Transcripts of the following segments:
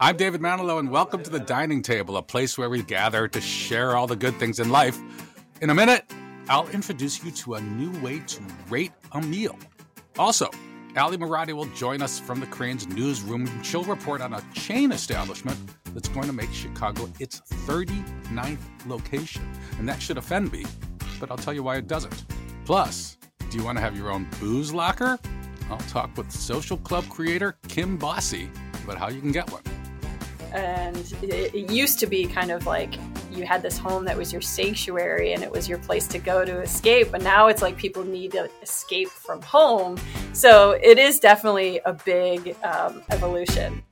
I'm David Manilow, and welcome to the dining table, a place where we gather to share all the good things in life. In a minute, I'll introduce you to a new way to rate a meal. Also, Ally Marotti will join us from the Crain's newsroom. She'll report on a chain establishment that's going to make Chicago its 39th location. And that should offend me, but I'll tell you why it doesn't. Plus, do you want to have your own booze locker? I'll talk with social club creator Kim Bosse about how you can get one. And it, used to be kind of like you had this home that was your sanctuary and it was your place to go to escape. But now it's like people need to escape from home. So it is definitely a big um, evolution.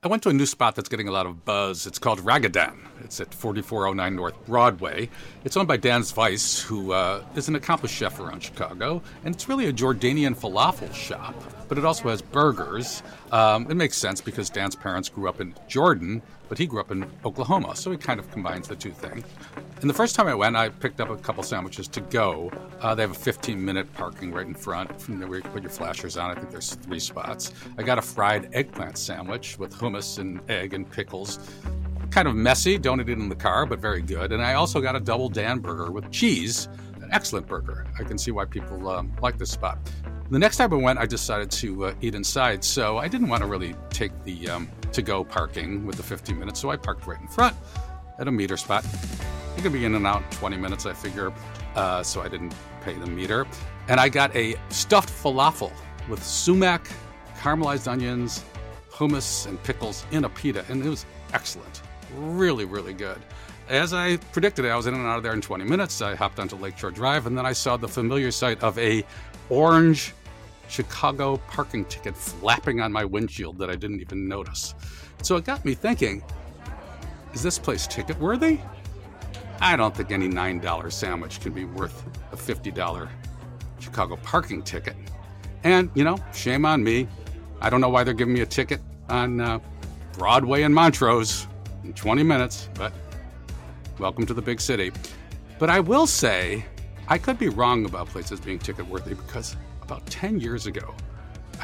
I went to a new spot that's getting a lot of buzz. It's called Ragadan. It's at 4409 North Broadway. It's owned by Dan Weiss, who uh, is an accomplished chef around Chicago, and it's really a Jordanian falafel shop. But it also has burgers. Um, it makes sense because Dan's parents grew up in Jordan, but he grew up in Oklahoma, so he kind of combines the two things. And the first time I went, I picked up a couple sandwiches to go. Uh, they have a 15 minute parking right in front from where you put your flashers on. I think there's three spots. I got a fried eggplant sandwich with hummus and egg and pickles. Kind of messy, it in the car, but very good. And I also got a double Dan burger with cheese, an excellent burger. I can see why people um, like this spot. The next time I went, I decided to uh, eat inside, so I didn't want to really take the um, to go parking with the 15 minutes, so I parked right in front at a meter spot. You can be in and out in 20 minutes, I figure, uh, so I didn't pay the meter. And I got a stuffed falafel with sumac, caramelized onions, hummus, and pickles in a pita, and it was excellent. Really, really good. As I predicted, I was in and out of there in 20 minutes. I hopped onto Lakeshore Drive, and then I saw the familiar sight of a orange Chicago parking ticket flapping on my windshield that I didn't even notice. So it got me thinking is this place ticket worthy? I don't think any $9 sandwich can be worth a $50 Chicago parking ticket. And, you know, shame on me. I don't know why they're giving me a ticket on uh, Broadway and Montrose in 20 minutes, but welcome to the big city. But I will say, I could be wrong about places being ticket worthy because about 10 years ago,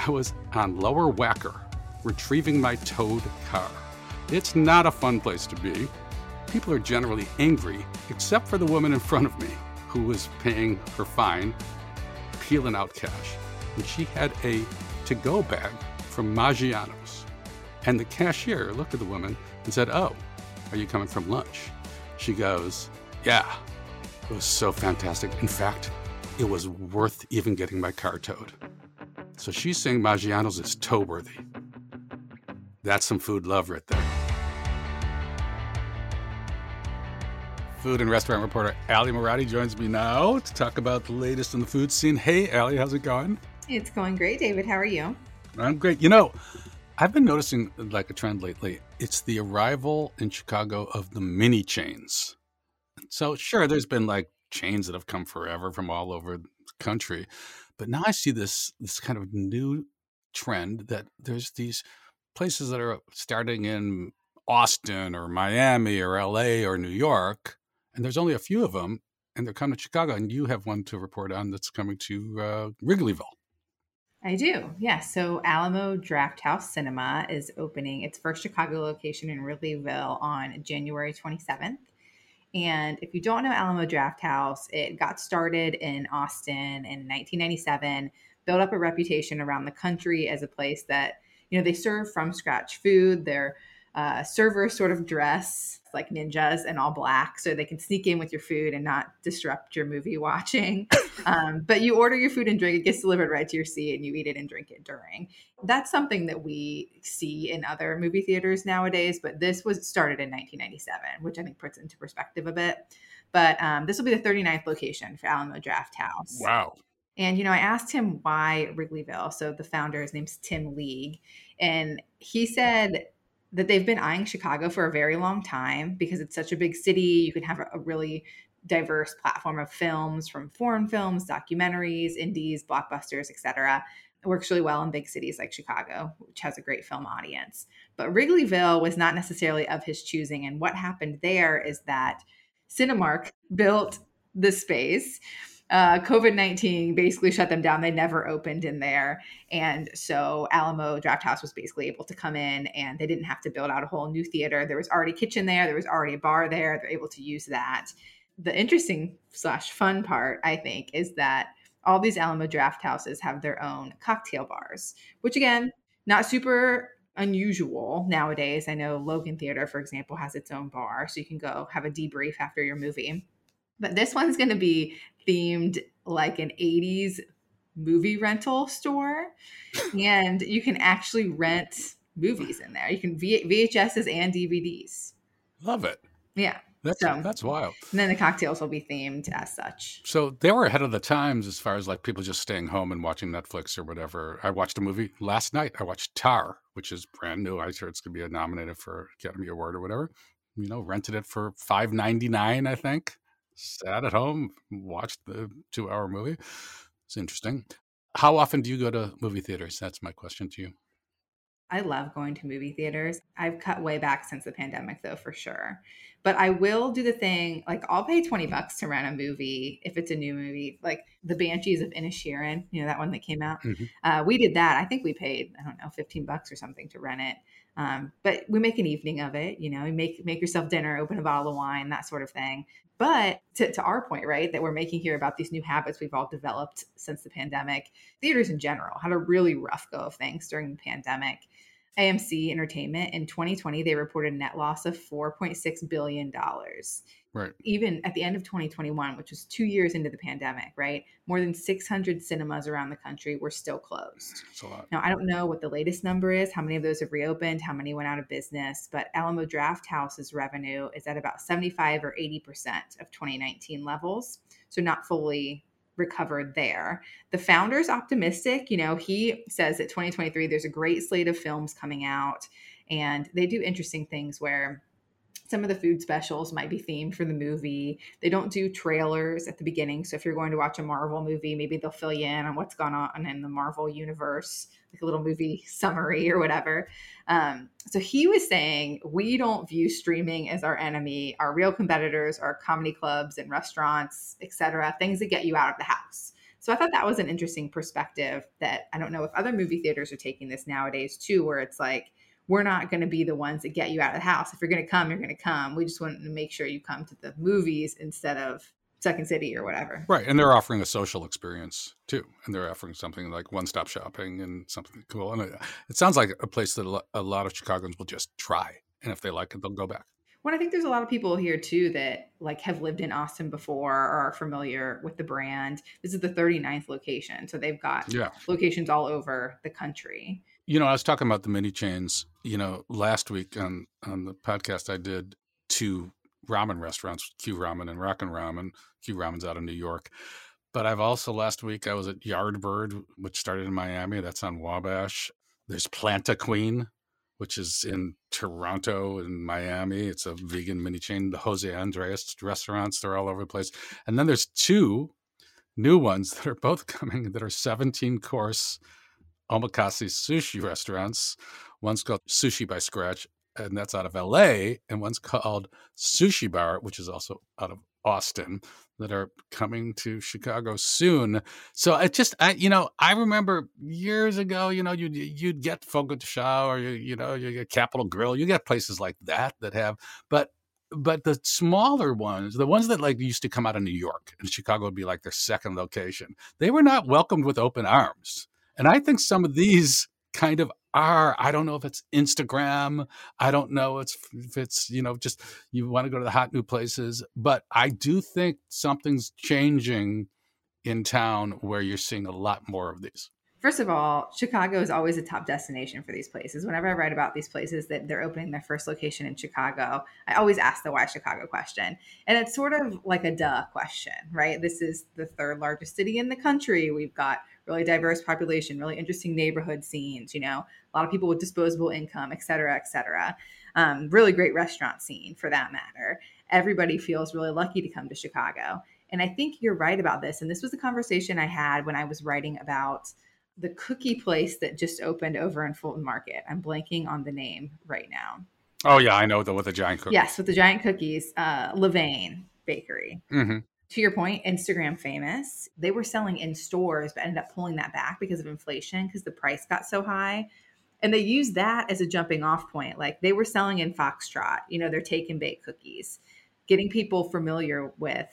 I was on Lower Wacker retrieving my towed car. It's not a fun place to be. People are generally angry, except for the woman in front of me who was paying her fine, peeling out cash. And she had a to go bag from Maggiano's. And the cashier looked at the woman and said, Oh, are you coming from lunch? She goes, Yeah. It was so fantastic. In fact, it was worth even getting my car towed. So she's saying Maggiano's is tow worthy. That's some food love right there. Food and restaurant reporter Ally Marotti joins me now to talk about the latest in the food scene. Hey, Ally, how's it going? It's going great, David. How are you? I'm great. You know, I've been noticing like a trend lately. It's the arrival in Chicago of the mini chains. So, sure, there's been like chains that have come forever from all over the country. But now I see this this kind of new trend that there's these places that are starting in Austin or Miami or LA or New York, and there's only a few of them, and they're coming to Chicago. And you have one to report on that's coming to uh, Wrigleyville. I do, yeah. So Alamo Drafthouse Cinema is opening its first Chicago location in Wrigleyville on January 27th. And if you don't know Alamo Drafthouse, it got started in Austin in 1997, built up a reputation around the country as a place that, you know, they serve from scratch food. Their uh, servers sort of dress like ninjas and all black so they can sneak in with your food and not disrupt your movie watching. Um, but you order your food and drink, it gets delivered right to your seat and you eat it and drink it during. That's something that we see in other movie theaters nowadays, but this was started in 1997, which I think puts into perspective a bit. But um, this will be the 39th location for Alamo Drafthouse. Wow. And, you know, I asked him why Wrigleyville. So the founder, his name's Tim League. And he said that they've been eyeing Chicago for a very long time because it's such a big city. You can have a, a really diverse platform of films from foreign films, documentaries, indies, blockbusters, etc. It works really well in big cities like Chicago, which has a great film audience. But Wrigleyville was not necessarily of his choosing. And what happened there is that Cinemark built the space uh, COVID 19 basically shut them down. They never opened in there. And so Alamo Drafthouse was basically able to come in and they didn't have to build out a whole new theater. There was already a kitchen there, there was already a bar there. They're able to use that. The interesting slash fun part, I think, is that all these Alamo Drafthouses have their own cocktail bars, which again, not super unusual nowadays. I know Logan Theater, for example, has its own bar, so you can go have a debrief after your movie. But this one's going to be themed like an 80s movie rental store, and you can actually rent movies in there. You can v- VHSs and DVDs. Love it. Yeah. That's So- that's wild. And then the cocktails will be themed as such. So they were ahead of the times as far as like people just staying home and watching Netflix or whatever. I watched a movie last night. I watched Tar, which is brand new. I heard it's gonna be nominated for Academy Award or whatever. You know, rented it for five ninety nine, I think. Sat at home, watched the two hour movie. It's interesting. How often do you go to movie theaters? That's my question to you. I love going to movie theaters. I've cut way back since the pandemic, though, for sure. But I will do the thing like I'll pay 20 bucks to rent a movie if it's a new movie, like The Banshees of Inisherin, you know, that one that came out. Mhm. Uh, we did that. I think we paid, I don't know, 15 bucks or something to rent it. Um, but we make an evening of it, you know, you make make yourself dinner, open a bottle of wine, that sort of thing. But to, to our point, right, that we're making here about these new habits we've all developed since the pandemic, theaters in general had a really rough go of things during the pandemic. AMC Entertainment in 2020, they reported a net loss of $4.6 billion. Right. Even at the end of 2021, which was two years into the pandemic, right? More than 600 cinemas around the country were still closed. It's a lot. Now, I don't know what the latest number is, how many of those have reopened, how many went out of business, but Alamo Drafthouse's revenue is at about 75 or 80% of 2019 levels. So, not fully recovered there. The founder's optimistic. You know, he says that 2023, there's a great slate of films coming out, and they do interesting things where some of the food specials might be themed for the movie. They don't do trailers at the beginning. So if you're going to watch a Marvel movie, maybe they'll fill you in on what's gone on in the Marvel universe, like a little movie summary or whatever. Um, so he was saying, we don't view streaming as our enemy. Our real competitors are comedy clubs and restaurants, etc., things that get you out of the house. So I thought that was an interesting perspective that I don't know if other movie theaters are taking this nowadays too, where it's like, we're not going to be the ones that get you out of the house. If you're going to come, you're going to come. We just want to make sure you come to the movies instead of Second City or whatever. Right. And they're offering a social experience too. And they're offering something like one stop shopping and something cool. And it, it sounds like a place that a a lot of Chicagoans will just try. And if they like it, they'll go back. Well, I think there's a lot of people here too that like have lived in Austin before or are familiar with the brand. This is the 39th location. So they've got Yeah. locations all over the country. You know, I was talking about the mini chains, you know, last week on, on the podcast I did two ramen restaurants, Q Ramen and Rockin' Ramen. Q Ramen's out of New York. But I've also last week I was at Yardbird, which started in Miami. That's on Wabash. There's Planta Queen, which is in Toronto and Miami. It's a vegan mini chain. The Jose Andres restaurants, they're all over the place. And then there's two new ones that are both coming that are 17 course omakase sushi restaurants. One's called Sushi by Scratch, and that's out of LA, and one's called Sushi Bar, which is also out of Austin, that are coming to Chicago soon. So it just, I, you know, I remember years ago, you know, you'd you'd get Fogo de Chao or you, you know, you get Capital Grille, you get places like that that have, but but the smaller ones, the ones that like used to come out of New York and Chicago would be like their second location, they were not welcomed with open arms. And I think some of these kind of are. I don't know if it's Instagram. I don't know if it's, you know, just you want to go to the hot new places. But I do think something's changing in town where you're seeing a lot more of these. First of all, Chicago is always a top destination for these places. Whenever I write about these places that they're opening their first location in Chicago, I always ask the why Chicago question. And it's sort of like a duh question, right? This is the third largest city in the country. We've got really diverse population, really interesting neighborhood scenes, you know, a lot of people with disposable income, et cetera, et cetera. Um, really great restaurant scene for that matter. Everybody feels really lucky to come to Chicago. And I think you're right about this. And this was a conversation I had when I was writing about the cookie place that just opened over in Fulton Market. I'm blanking on the name right now. Oh yeah, I know the with the giant cookies. Yes, with the giant cookies, uh, Levain Bakery. hmm to your point, Instagram famous. They were selling in stores, but ended up pulling that back because of inflation because the price got so high. And they used that as a jumping off point. Like they were selling in Foxtrot, you know, their take and bake cookies, getting people familiar with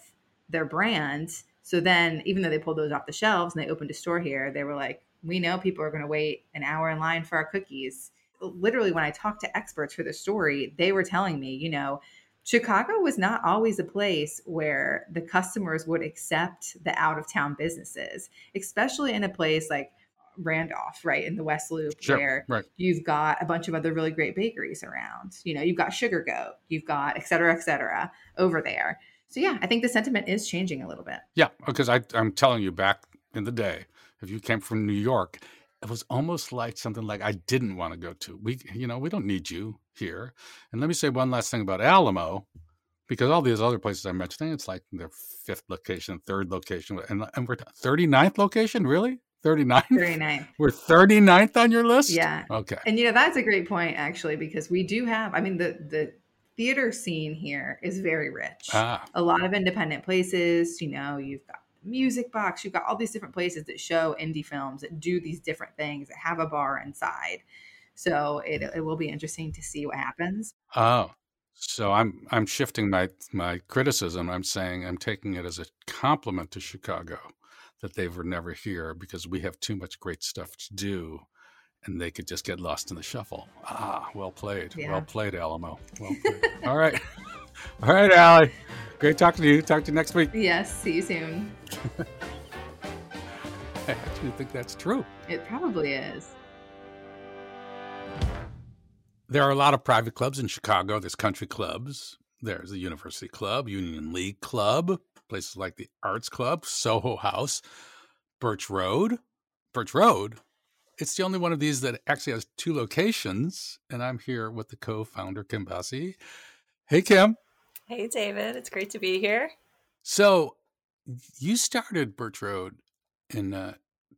their brand. So then, even though they pulled those off the shelves and they opened a store here, they were like, we know people are going to wait an hour in line for our cookies. Literally, when I talked to experts for the story, they were telling me, you know, Chicago was not always a place where the customers would accept the out of town businesses, especially in a place like Randolph, right in the West Loop, Sure, where right. you've got a bunch of other really great bakeries around. You know, you've got Sugar Goat, you've got et cetera, et cetera over there. So yeah, I think the sentiment is changing a little bit. Yeah, because I, I'm telling you, back in the day, if you came from New York, it was almost like something like I didn't want to go to. We, you know, we don't need you here. And let me say one last thing about Alamo, because all these other places I'm mentioning, it's like their fifth location, third location, and, and we're 39th location, really? 39th? 39. We're 39th on your list? Yeah. Okay. And you know, that's a great point actually, because we do have, I mean, the the theater scene here is very rich. Ah, a lot of independent places. You know, you've got Music Box, you've got all these different places that show indie films that do these different things that have a bar inside. So it, it will be interesting to see what happens. oh. So I'm I'm shifting my my criticism. I'm saying I'm taking it as a compliment to Chicago that they were never here because we have too much great stuff to do and they could just get lost in the shuffle. Ah, well played. Yeah. Well played, Alamo. Well played. All right. All right, Ally. Great talking to you. Talk to you next week. Yes, see you soon. I actually think that's true. It probably is. There are a lot of private clubs in Chicago. There's country clubs. There's the University Club, Union League Club, places like the Arts Club, Soho House, Birch Road. Birch Road, it's the only one of these that actually has two locations. And I'm here with the co founder, Kim Bosse. Hey, Kim. Hey, David. It's great to be here. So you started Birch Road in uh,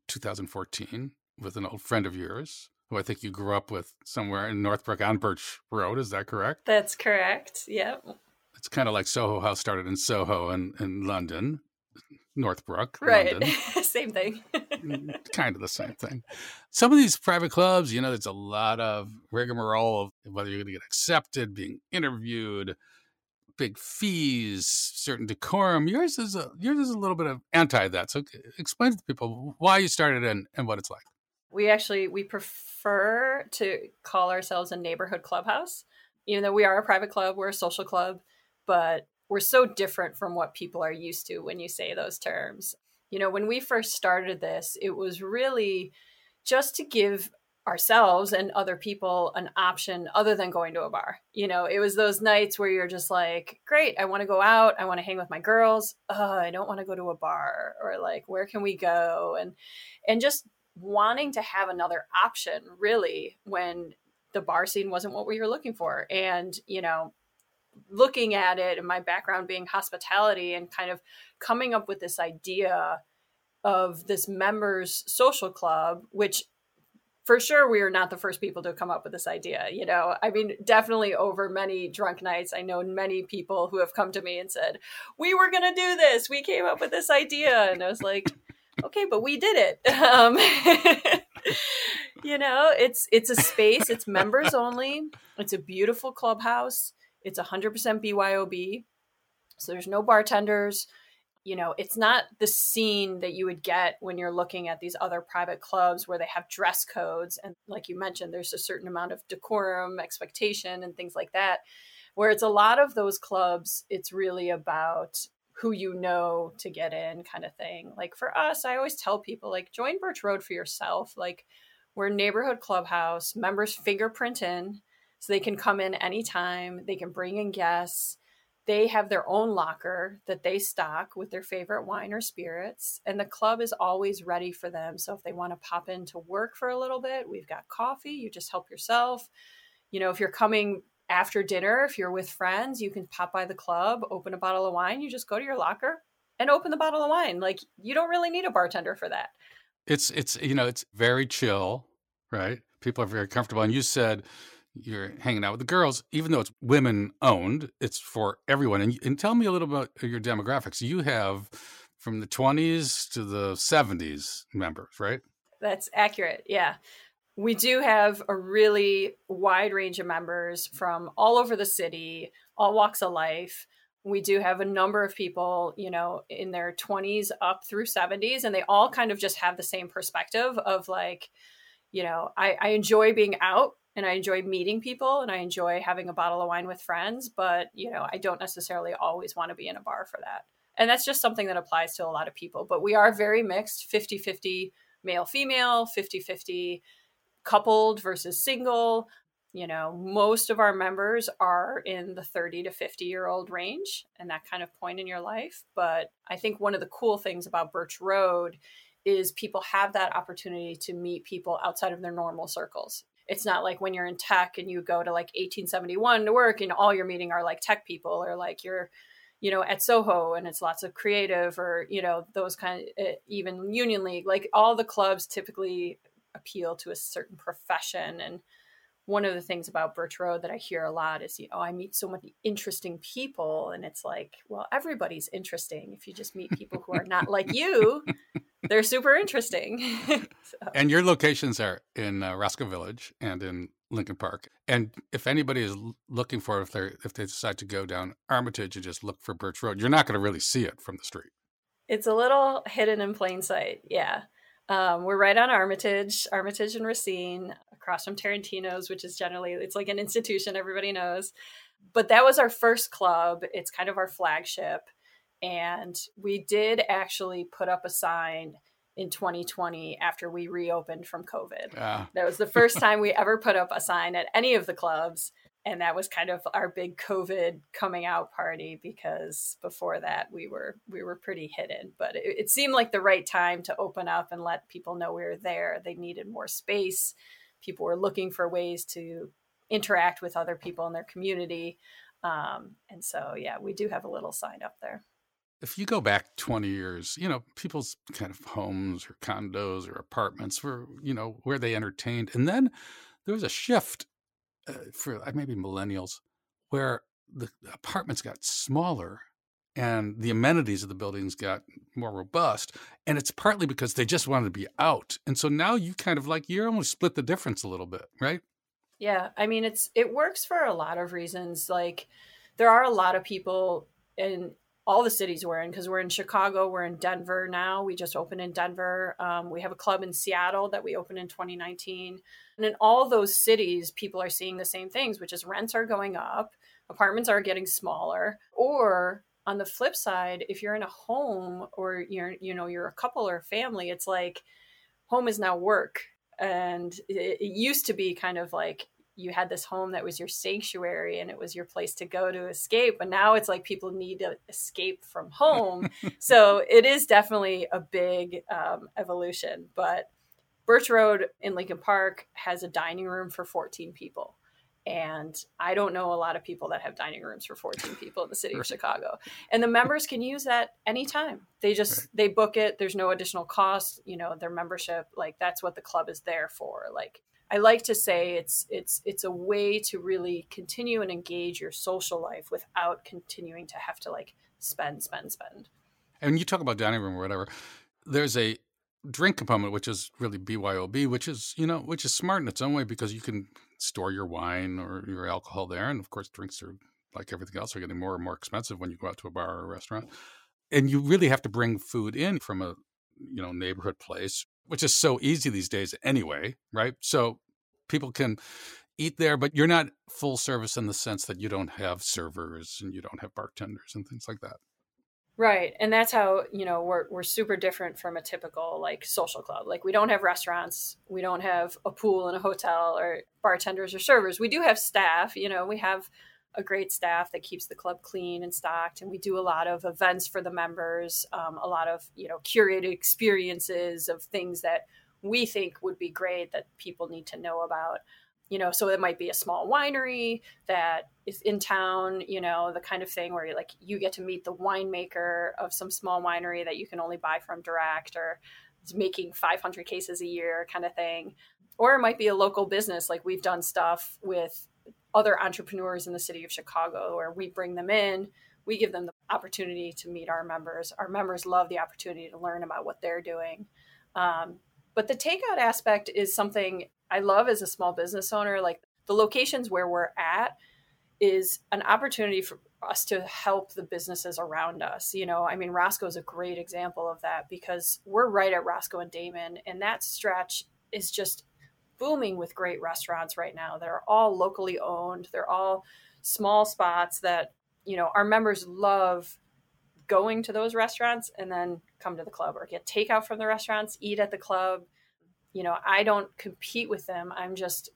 2014 with an old friend of yours who I think you grew up with somewhere in Northbrook on Birch Road. Is that correct? That's correct. Yep. It's kind of like Soho House started in Soho in, in London, Northbrook, Right. London. Same thing. Mm, kind of the same thing. Some of these private clubs, you know, there's a lot of rigmarole of whether you're going to get accepted, being interviewed, big fees, certain decorum. Yours is a yours is a little bit of anti that. So explain to people why you started and, and what it's like. we actually we prefer to call ourselves a neighborhood clubhouse even though we are a private club we're a social club but we're so different from what people are used to when you say those terms you know when we first started this it was really just to give ourselves and other people an option other than going to a bar. You know it was those nights where you're just like great i want to go out i want to hang with my girls. Oh, i don't want to go to a bar or like where can we go? And and just wanting to have another option really when the bar scene wasn't what we were looking for. And you know looking at it and my background being hospitality and kind of coming up with this idea of this members social club which for sure we are not the first people to come up with this idea you know? I mean definitely over many drunk nights i know many people who have come to me and said we were going to do this. We came up with this idea. And i was like okay but we did it. Um, you know it's it's a space it's members only. It's a beautiful clubhouse. It's 100% byob so there's no bartenders you know it's not the scene that you would get when you're looking at these other private clubs where they have dress codes and like you mentioned there's a certain amount of decorum expectation and things like that. Where it's a lot of those clubs it's really about who you know to get in kind of thing. Like for us i always tell people like join birch road for yourself. Like we're neighborhood clubhouse. Members fingerprint in so they can come in anytime. They can bring in guests they have their own locker that they stock with their favorite wine or spirits and the club is always ready for them so if they want to pop in to work for a little bit we've got coffee you just help yourself you know if you're coming after dinner if you're with friends you can pop by the club open a bottle of wine you just go to your locker and open the bottle of wine like you don't really need a bartender for that It's it's you know it's very chill, right? People are very comfortable. And you said you're hanging out with the girls, even though it's women owned, it's for everyone. And, and tell me a little about uh, your demographics. You have from the 20s to the 70s members, right? That's accurate. Yeah. We do have a really wide range of members from all over the city, all walks of life. We do have a number of people, you know, in their 20s up through 70s, and they all kind of just have the same perspective of like, you know, I, I enjoy being out and I enjoy meeting people and I enjoy having a bottle of wine with friends, but you know, I don't necessarily always want to be in a bar for that. And that's just something that applies to a lot of people, but we are very mixed, 50-50 male female, 50-50 coupled versus single. You know, most of our members are in the 30 to 50 year old range and that kind of point in your life, but I think one of the cool things about Birch Road is people have that opportunity to meet people outside of their normal circles it's not like when you're in tech and you go to like 1871 to work and all you're meeting are like tech people or like you're you know at soho and it's lots of creative or you know those kind of eh, even union league like all the clubs typically appeal to a certain profession and one of the things about Birch Road that I hear a lot is, you know oh, I meet so many interesting people. And it's like, well, everybody's interesting. If you just meet people who are not like you, they're super interesting. so. And your locations are in uh, Roscoe Village and in Lincoln Park. And if anybody is looking for if they if they decide to go down Armitage and just look for Birch Road, you're not going to really see it from the street. It's a little hidden in plain sight. Yeah. Um, we're right on Armitage, Armitage and Racine, across from Tarantino's, which is generally it's like an institution everybody knows. But that was our first club. It's kind of our flagship and we did actually put up a sign in 2020 after we reopened from COVID. Yeah. That was the first time we ever put up a sign at any of the clubs. And that was kind of our big COVID coming out party because before that we were we were pretty hidden. But it, it seemed like the right time to open up and let people know we were there. They needed more space. People were looking for ways to interact with other people in their community. Um, and so, yeah, we do have a little sign up there if you go back 20 years, you know, people's kind of homes or condos or apartments were, you know, where they entertained. And then there was a shift uh, for maybe millennials where the apartments got smaller and the amenities of the buildings got more robust. And it's partly because they just wanted to be out. And so now you kind of like, you're almost split the difference a little bit, right? Yeah. I mean, it's, it works for a lot of reasons. Like, there are a lot of people and all the cities we're in because we're in Chicago, we're in Denver now. We just opened in Denver. Um, we have a club in Seattle that we opened in 2019. And in all those cities, people are seeing the same things, which is rents are going up, apartments are getting smaller. Or on the flip side, if you're in a home or you're, you know, you're a couple or a family, it's like home is now work. And it, it used to be kind of like you had this home that was your sanctuary and it was your place to go to escape but now it's like people need to escape from home. So it is definitely a big um, evolution but birch road in lincoln park has a dining room for 14 people. And i don't know a lot of people that have dining rooms for 14 people in the city of chicago. And the members can use that anytime. They just right. they book it. There's no additional cost. You know their membership like that's what the club is there for. Like I like to say it's it's it's a way to really continue and engage your social life without continuing to have to like spend spend spend. And you talk about dining room or whatever. There's a drink component which is really BYOB, which is you know which is smart in its own way because you can store your wine or your alcohol there, and of course drinks are like everything else are getting more and more expensive when you go out to a bar or a restaurant. And you really have to bring food in from a you know neighborhood place which is so easy these days anyway, right? So people can eat there, but you're not full service in the sense that you don't have servers and you don't have bartenders and things like that. Right. And that's how, you know, we're we're super different from a typical like social club. Like we don't have restaurants, we don't have a pool in a hotel or bartenders or servers. We do have staff, you know, we have a great staff that keeps the club clean and stocked and we do a lot of events for the members um, a lot of you know curated experiences of things that we think would be great that people need to know about you know so it might be a small winery that is in town you know the kind of thing where you like you get to meet the winemaker of some small winery that you can only buy from direct or is making 500 cases a year kind of thing or it might be a local business like we've done stuff with other entrepreneurs in the city of Chicago, where we bring them in, we give them the opportunity to meet our members. Our members love the opportunity to learn about what they're doing. Um, but the takeout aspect is something I love as a small business owner. Like the locations where we're at is an opportunity for us to help the businesses around us. You know, I mean, Roscoe is a great example of that because we're right at Roscoe and Damon, and that stretch is just booming with great restaurants right now that are all locally owned. They're all small spots that, you know, our members love going to those restaurants and then come to the club or get takeout from the restaurants, eat at the club. You know, I don't compete with them. I'm just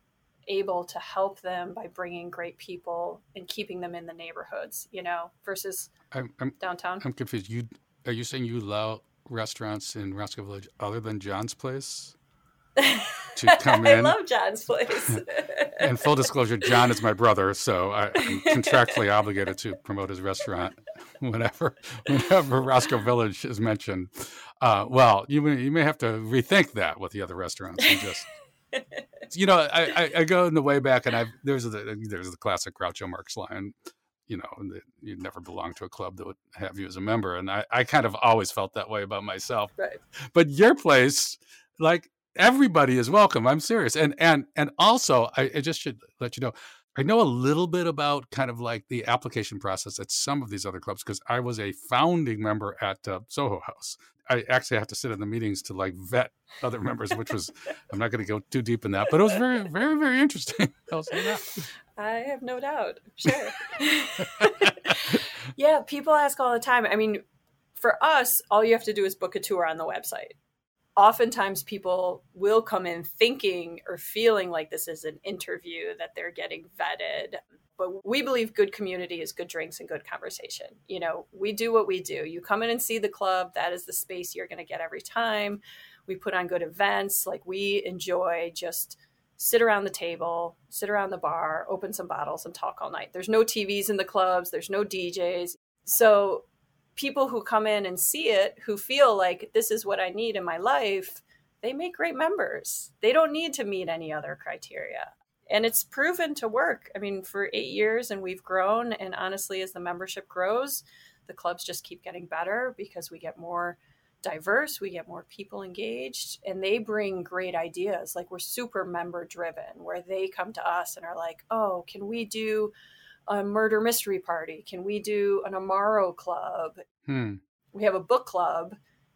able to help them by bringing great people and keeping them in the neighborhoods, you know, versus I'm, I'm downtown. I'm confused. You are you saying you allow restaurants in Roscoe Village other than John's Place to come in? I love John's Place. and full disclosure, John is my brother, so I, am contractually obligated to promote his restaurant whenever whenever Roscoe Village is mentioned. Uh, well, you may, you may have to rethink that with the other restaurants. You just you know, I, I, I, go in the way back, and I there's the there's the classic Groucho Marx line. You know, you never belong to a club that would have you as a member, and I, I kind of always felt that way about myself. Right. But your place, like everybody, is welcome. I'm serious, and and and also, I, I just should let you know, I know a little bit about kind of like the application process at some of these other clubs because I was a founding member at uh, Soho House. I actually have to sit in the meetings to like vet other members, which was I'm not going to go too deep in that, but it was very, very, very interesting. I'll say that. I have no doubt. Sure. yeah, people ask all the time. I mean, for us, all you have to do is book a tour on the website. Oftentimes, people will come in thinking or feeling like this is an interview, that they're getting vetted but we believe good community is good drinks and good conversation. You know, we do what we do. You come in and see the club, that is the space you're going to get every time. We put on good events. Like we enjoy just sit around the table, sit around the bar, open some bottles and talk all night. There's no TVs in the clubs, there's no DJs. So people who come in and see it who feel like this is what I need in my life, they make great members. They don't need to meet any other criteria and it's proven to work. I mean, for eight years, and we've grown. And honestly, as the membership grows, the clubs just keep getting better because we get more diverse, we get more people engaged, and they bring great ideas. Like we're super member driven, where they come to us and are like, "Oh, can we do a murder mystery party? Can we do an Amaro club? Hmm. We have a book club."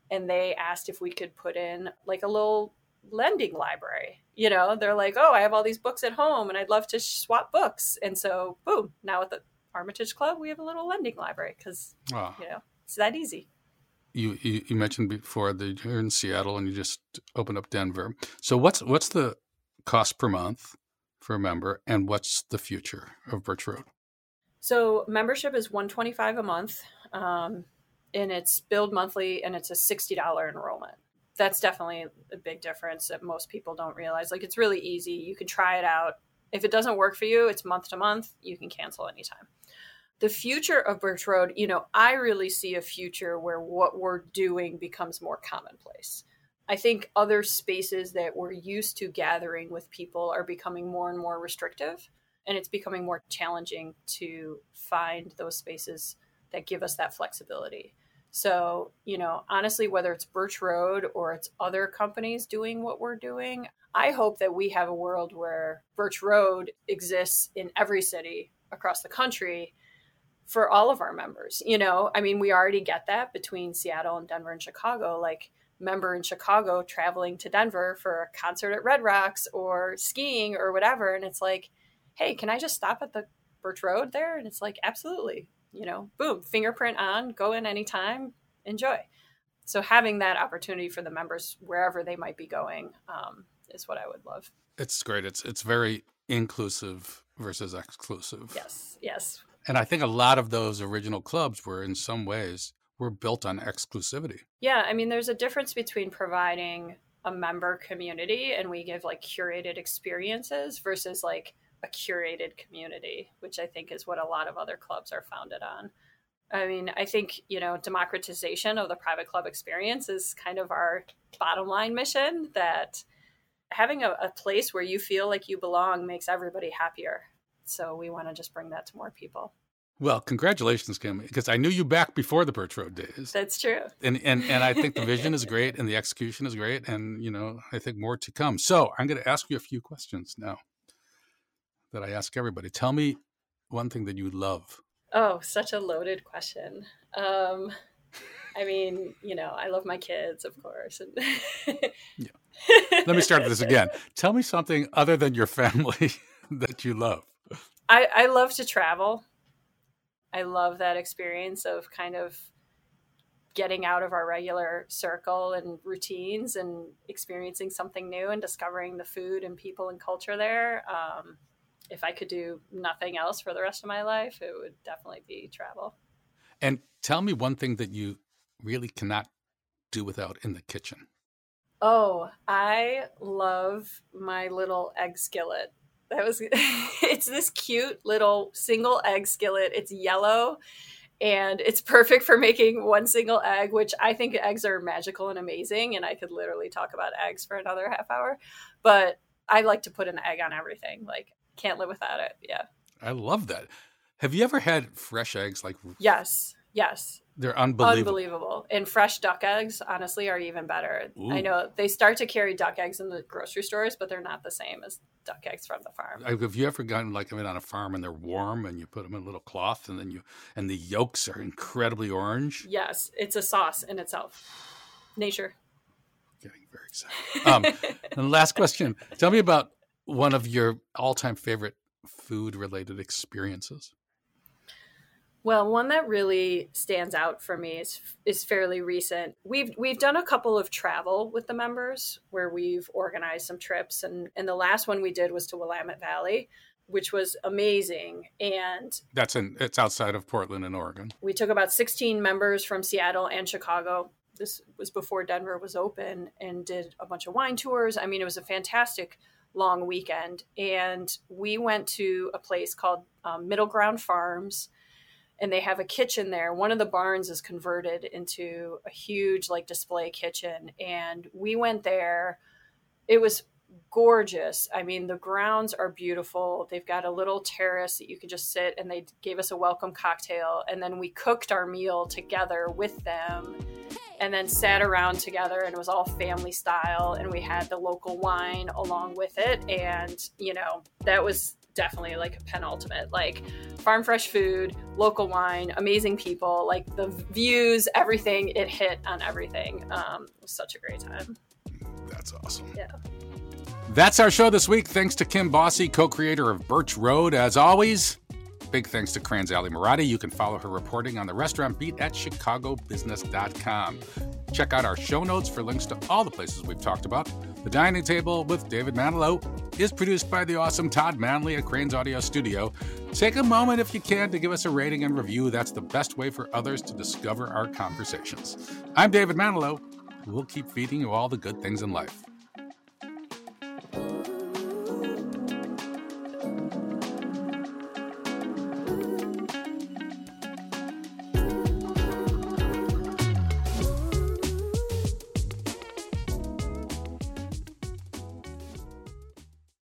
And they asked if we could put in like a little lending library. You know, they're like, oh, I have all these books at home and I'd love to swap books. And so, boom, now at the Armitage Club, we have a little lending library because, wow. you know, it's that easy. You, you, you mentioned before that you're in Seattle and you just opened up Denver. So what's what's the cost per month for a member, and what's the future of Birch Road? So membership is one twenty five a month, um, and it's billed monthly, and it's a sixty dollar enrollment that's definitely a big difference that most people don't realize. Like it's really easy. You can try it out. If it doesn't work for you, it's month to month. You can cancel anytime. The future of Birch Road, you know, I really see a future where what we're doing becomes more commonplace. I think other spaces that we're used to gathering with people are becoming more and more restrictive, and it's becoming more challenging to find those spaces that give us that flexibility. So, you know, honestly, whether it's Birch Road or it's other companies doing what we're doing, I hope that we have a world where Birch Road exists in every city across the country for all of our members. You know, I mean, we already get that between Seattle and Denver and Chicago. Like, member in Chicago traveling to Denver for a concert at Red Rocks or skiing or whatever. And it's like, hey, can I just stop at the Birch Road there? And it's like, absolutely you know, boom, fingerprint on, go in anytime, enjoy. So having that opportunity for the members wherever they might be going um, is what I would love. It's great. It's it's very inclusive versus exclusive. Yes, yes. And I think a lot of those original clubs were in some ways were built on exclusivity. Yeah, I mean there's a difference between providing a member community and we give like curated experiences versus like a curated community, which I think is what a lot of other clubs are founded on. I mean, I think, you know, democratization of the private club experience is kind of our bottom line mission that having a, a place where you feel like you belong makes everybody happier. so we want to just bring that to more people. Well, congratulations, Kim, because I knew you back before the Birch Road days. That's true. And and and I think the vision is great and the execution is great and you know, I think more to come. So, I'm going to ask you a few questions now that I ask everybody. Tell me one thing that you love. Oh, such a loaded question. Um I mean, you know, I love my kids, of course. yeah. Let me start this again. Tell me something other than your family that you love. I, I love to travel. I love that experience of kind of getting out of our regular circle and routines and experiencing something new and discovering the food and people and culture there. Um, if I could do nothing else for the rest of my life, it would definitely be travel. And tell me one thing that you really cannot do without in the kitchen. Oh, I love my little egg skillet. That was it's this cute little single egg skillet. It's yellow and it's perfect for making one single egg, which I think eggs are magical and amazing and I could literally talk about eggs for another half hour. But I like to put an egg on everything. Like can't live without it. Yeah. I love that. Have you ever had fresh eggs like Yes. Yes. They're unbelievable. Unbelievable. And fresh duck eggs, honestly, are even better. Ooh. I know they start to carry duck eggs in the grocery stores, but they're not the same as duck eggs from the farm. Have you ever gotten like them in on a farm and they're warm and you put them in a little cloth and then you and the yolks are incredibly orange? Yes, it's a sauce in itself. Nature. Getting very excited. Um, and last question: Tell me about one of your all-time favorite food-related experiences. Well, one that really stands out for me is is fairly recent. We've we've done a couple of travel with the members where we've organized some trips, and and the last one we did was to Willamette Valley, which was amazing. And that's in it's outside of Portland in Oregon. We took about sixteen members from Seattle and Chicago. This was before Denver was open, and did a bunch of wine tours. I mean, it was a fantastic long weekend, and we went to a place called um, Middle Ground Farms and they have a kitchen there. One of the barns is converted into a huge like display kitchen and we went there. It was gorgeous. I mean, the grounds are beautiful. They've got a little terrace that you could just sit and they gave us a welcome cocktail and then we cooked our meal together with them and then sat around together and it was all family style and we had the local wine along with it and you know, that was definitely like a penultimate. Like farm fresh food, local wine, amazing people, like the views, everything. It hit on everything. Um, it was such a great time. That's awesome. Yeah. That's our show this week. Thanks to Kim Bosse co creator of Birch Road. As always, big thanks to Crain's Ally Marotti. You can follow her reporting on the restaurant beat at chicagobusiness.com. Check out our show notes for links to all the places we've talked about. The Dining Table with David Manilow is produced by the awesome Todd Manley at Crain's Audio Studio. Take a moment, if you can, to give us a rating and review. That's the best way for others to discover our conversations. I'm David Manilow. We'll keep feeding you all the good things in life.